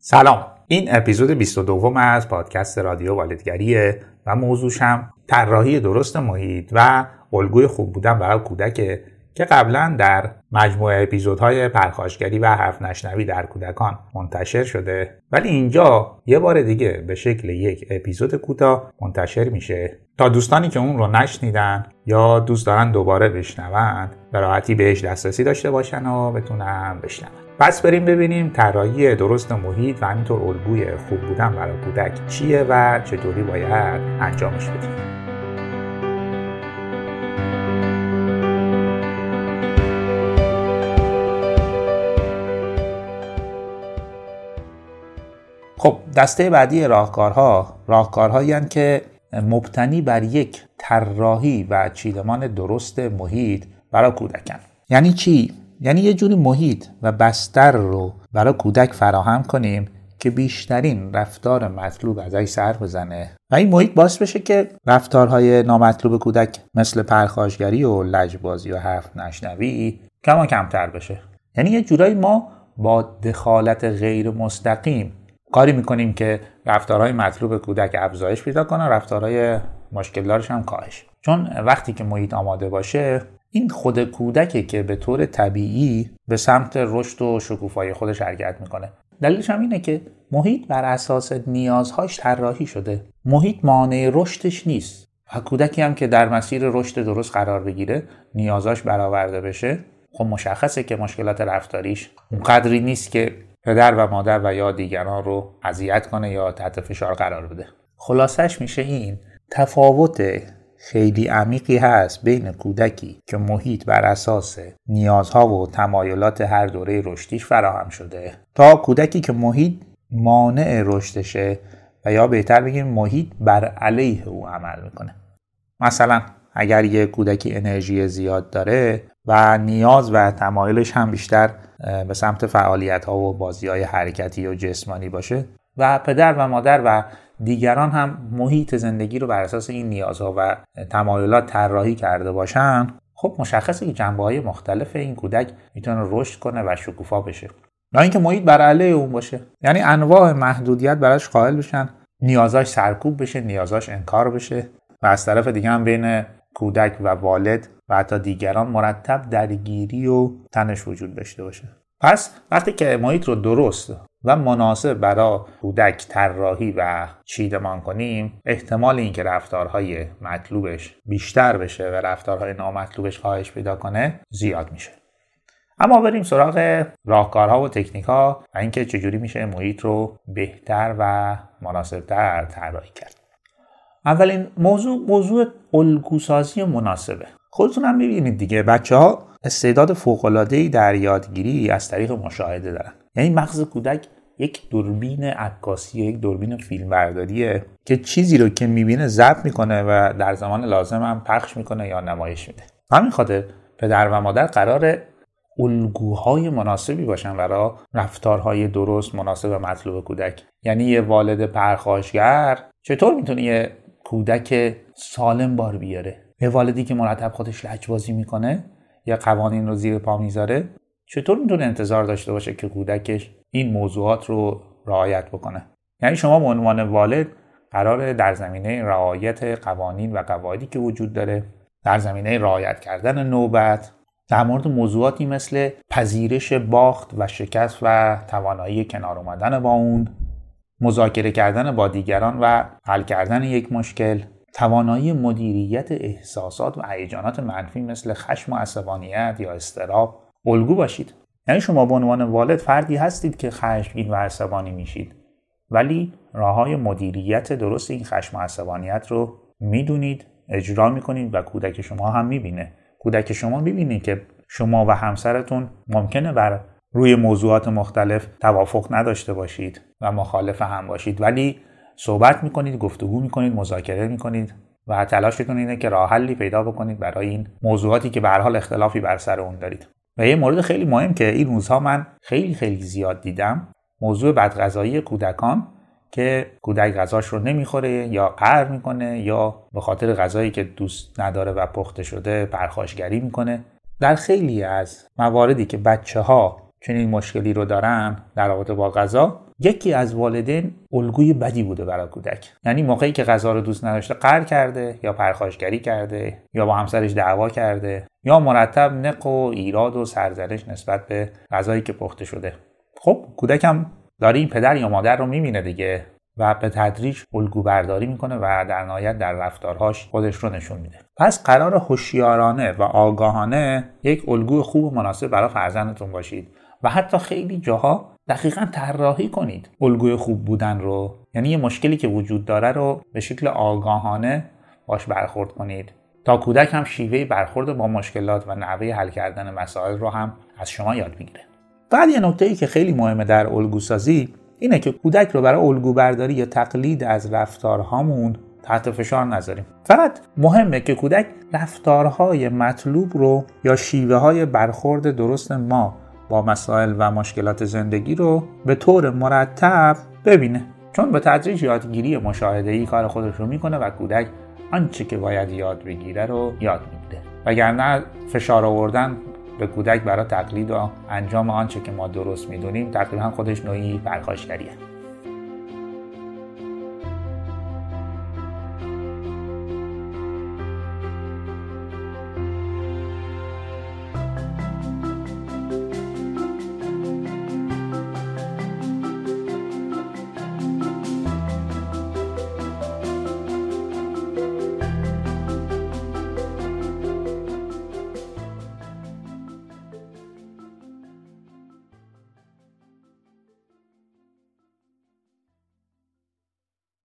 سلام. این اپیزود 22 از پادکست رادیو والدگریه و موضوعش هم طراحی درست محیط و الگوی خوب بودن برای کودک که قبلا در مجموعه اپیزودهای پرخاشگری و حرف نشنوی در کودکان منتشر شده. ولی اینجا یه بار دیگه به شکل یک اپیزود کوتاه منتشر میشه. تا دوستانی که اون رو نشنیدن یا دوست دارن دوباره بشنوند به راحتی بهش دسترسی داشته باشن و بتونن بشنون. پس بریم ببینیم طراحی درست محیط و همینطور الگوی خوب بودن برای کودک چیه و چطوری باید انجامش بدیم. خب دسته بعدی راهکارها راهکارهایی که مبتنی بر یک طراحی و چیدمان درست محیط برای کودکن. یعنی چی؟ یعنی یه جوری محیط و بستر رو برای کودک فراهم کنیم که بیشترین رفتار مطلوب ازش سر بزنه. و این محیط باعث بشه که رفتارهای نامطلوب کودک مثل پرخاشگری و لجبازی و حرف نشنوی کما کمتر بشه. یعنی یه جورایی ما با دخالت غیر مستقیم کاری می‌کنیم که رفتارهای مطلوب کودک افزایش پیدا کنه رفتارهای مشکلدارش هم کاهش. چون وقتی که محیط آماده باشه این خود کودکه که به طور طبیعی به سمت رشد و شکوفایی خودش حرکت می‌کنه. دلیلش هم اینه که محیط بر اساس نیازهاش طراحی شده. محیط مانع رشدش نیست. و کودکی هم که در مسیر رشد درست قرار بگیره نیازاش برآورده بشه. خب مشخصه که مشکلات رفتاریش اونقدری نیست که پدر و مادر و یا دیگران رو اذیت کنه یا تحت فشار قرار بده. خلاصش میشه این. تفاوت خیلی عمیقی هست بین کودکی که محیط بر اساس نیازها و تمایلات هر دوره رشدیش فراهم شده. تا کودکی که محیط مانع رشدشه و یا بهتر بگیم محیط بر علیه او عمل می‌کنه. مثلا اگر یه کودکی انرژی زیاد داره و نیاز و تمایلش هم بیشتر به سمت فعالیت ها و بازی های حرکتی و جسمانی باشه. و پدر و مادر و دیگران هم محیط زندگی رو بر اساس این نیازها و تمایلات طراحی کرده باشن خب مشخصه که جنبه های مختلف این کودک می‌تونه رشد کنه و شکوفا بشه. نه اینکه محیط بر علیه اون باشه. یعنی انواع محدودیت براش قائل بشن نیازاش سرکوب بشه نیازاش انکار بشه و از طرف دیگه هم بین کودک و والد و حتی دیگران مرتب درگیری و تنش وجود داشته باشه. پس وقتی که محیط رو درست و مناسب برای کودک طراحی و چیدمان کنیم احتمال اینکه رفتارهای مطلوبش بیشتر بشه و رفتارهای نامطلوبش کاهش پیدا کنه زیاد میشه. اما بریم سراغ راهکارها و تکنیک ها و اینکه چجوری میشه محیط رو بهتر و مناسبتر طراحی کرد. اولین موضوع موضوع الگوسازی مناسبه. خودتون هم می‌بینید دیگه. بچه ها استعداد فوق‌العاده‌ای در یادگیری از طریق مشاهده دارن. یعنی مغز کودک یک دوربین عکاسی یک دوربین فیلمبرداریه که چیزی رو که می‌بینه ضبط می‌کنه و در زمان لازم هم پخش می‌کنه یا نمایش میده. همین خاطر پدر و مادر قرار الگوهای مناسبی باشن برای رفتارهای درست مناسب و مطلوب کودک. یعنی یه والد پرخاشگر چطور می‌تونه یه کودک سالم بار بیاره. یه والدی که مرتب خودش لجبازی می‌کنه یا قوانین رو زیر پا می‌ذاره چطور می‌تونه انتظار داشته باشه که کودکش این موضوعات رو رعایت بکنه؟ یعنی شما به عنوان والد قرار در زمینه رعایت قوانین و قواعدی که وجود داره در زمینه رعایت کردن نوبت در مورد موضوعاتی مثل پذیرش باخت و شکست و توانایی کنار اومدن با اون مذاکره کردن با دیگران و حل کردن یک مشکل توانایی مدیریت احساسات و هیجانات منفی مثل خشم و عصبانیت یا استراب الگو باشید. یعنی شما به عنوان والد فردی هستید که خشمگین و عصبانی میشید. ولی راه های مدیریت درست این خشم و عصبانیت رو می‌دونید اجرا می‌کنید و کودک شما هم می‌بینه. کودک شما می‌بینید که شما و همسرتون ممکنه بر روی موضوعات مختلف توافق نداشته باشید و مخالف هم باشید. ولی صحبت می‌کنید گفتگو می‌کنید مذاکره می‌کنید و تلاشتون اینه که راه حلی پیدا بکنید برای این موضوعاتی که به حال اختلافی بر سر اون دارید. و یه مورد خیلی مهم که این روزها من خیلی خیلی زیاد دیدم موضوع بدغذایی کودکان که کودک غذاش رو نمی‌خوره یا قهر می‌کنه یا به خاطر غذایی که دوست نداره و پخته شده پرخاشگری می‌کنه. در خیلی از مواردی که بچه ها چنین مشکلی رو دارن در رابطه با غذا یکی از والدین الگوی بدی بوده برای کودک. یعنی موقعی که غذا رو دوست نداشته قر کرده یا پرخاشگری کرده یا با همسرش دعوا کرده یا مرتب نق و ایراد و سرزنش نسبت به غذایی که پخته شده. خب کودکم داره این پدر یا مادر رو می‌بینه دیگه و به تدریج الگو برداری می‌کنه و در نهایت در رفتارهاش خودش رو نشون میده. پس قرار هوشیارانه و آگاهانه یک الگو خوب و مناسب برای فرزندتون باشید. و حتی خیلی جاها دقیقا طراحی کنید الگوی خوب بودن رو یعنی یه مشکلی که وجود داره رو به شکل آگاهانه باش برخورد کنید. تا کودک هم شیوه برخورد با مشکلات و نحوه حل کردن مسائل رو هم از شما یاد بگیره بعد یه نکته ای که خیلی مهمه در الگو سازی اینه که کودک رو برای الگو برداری یا تقلید از رفتارهامون تحت فشار نذاریم. فقط مهمه که کودک رفتارهای مطلوب رو یا شیوه های برخورد درست ما با مسائل و مشکلات زندگی رو به طور مرتب ببینه. چون به تدریج یادگیری مشاهده ای کار خودش رو می‌کنه و کودک آنچه که باید یاد بگیره رو یاد می‌گیره. وگرنه فشار آوردن به کودک برای تقلید و انجام آنچه که ما درست می‌دونیم تقریبا خودش نوعی پرخاشگریه